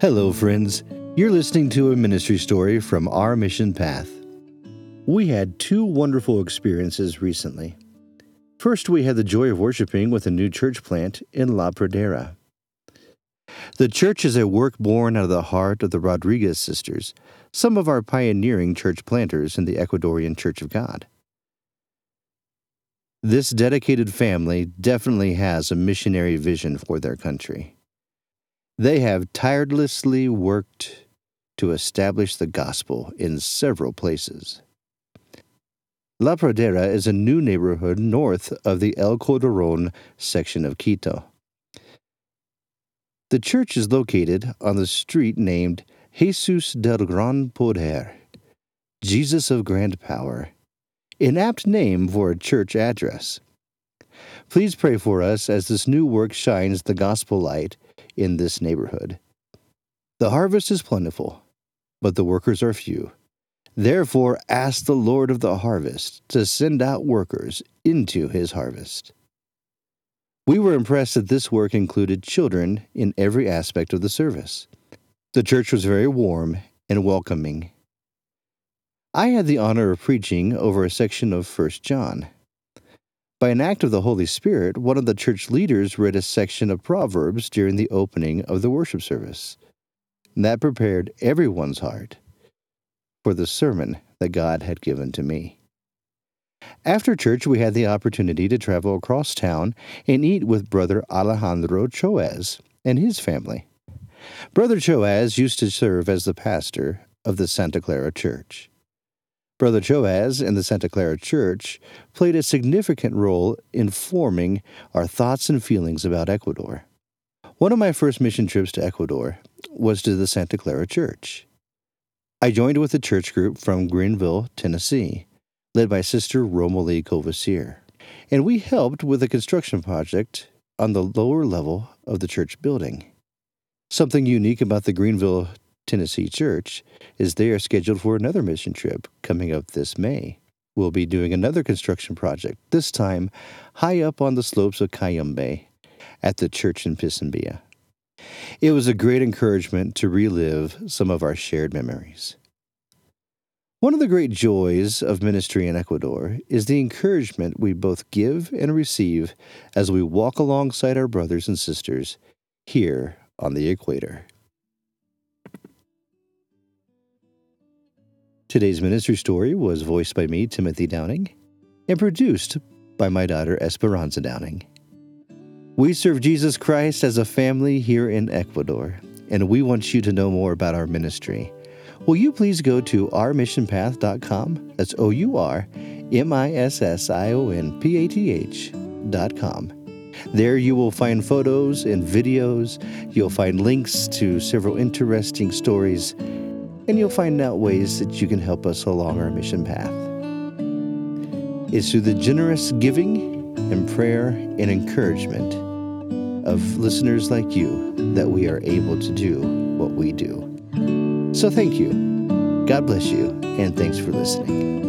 Hello, friends. You're listening to a ministry story from our mission path. We had two wonderful experiences recently. First, we had the joy of worshiping with a new church plant in La Pradera. The church is a work born out of the heart of the Rodriguez sisters, some of our pioneering church planters in the Ecuadorian Church of God. This dedicated family definitely has a missionary vision for their country. They have tirelessly worked to establish the gospel in several places. La Pradera is a new neighborhood north of the El Calderon section of Quito. The church is located on the street named Jesus del Gran Poder, Jesus of Grand Power, an apt name for a church address. Please pray for us as this new work shines the gospel light in this neighborhood. The harvest is plentiful, but the workers are few. Therefore, ask the Lord of the harvest to send out workers into his harvest. We were impressed that this work included children in every aspect of the service. The church was very warm and welcoming. I had the honor of preaching over a section of 1 John. By an act of the Holy Spirit, one of the church leaders read a section of Proverbs during the opening of the worship service. and That prepared everyone's heart for the sermon that God had given to me. After church, we had the opportunity to travel across town and eat with Brother Alejandro Choez and his family. Brother Choez used to serve as the pastor of the Santa Clara Church. Brother Choez and the Santa Clara Church played a significant role in forming our thoughts and feelings about Ecuador. One of my first mission trips to Ecuador was to the Santa Clara Church. I joined with a church group from Greenville, Tennessee, led by Sister Romalie Covassier, and we helped with a construction project on the lower level of the church building. Something unique about the Greenville, Tennessee Church is they are scheduled for another mission trip coming up this May. We'll be doing another construction project, this time high up on the slopes of Cayambe at the church in Pisambilla. It was a great encouragement to relive some of our shared memories. One of the great joys of ministry in Ecuador is the encouragement we both give and receive as we walk alongside our brothers and sisters here on the equator. Today's ministry story was voiced by me, Timothy Downing, and produced by my daughter, Esperanza Downing. We serve Jesus Christ as a family here in Ecuador, and we want you to know more about our ministry. Will you please go to ourmissionpath.com? That's O U R M I S S I O N P A T H.com. There you will find photos and videos. You'll find links to several interesting stories and you'll find out ways that you can help us along our mission path. It's through the generous giving and prayer and encouragement of listeners like you that we are able to do what we do. So thank you. God bless you, and thanks for listening.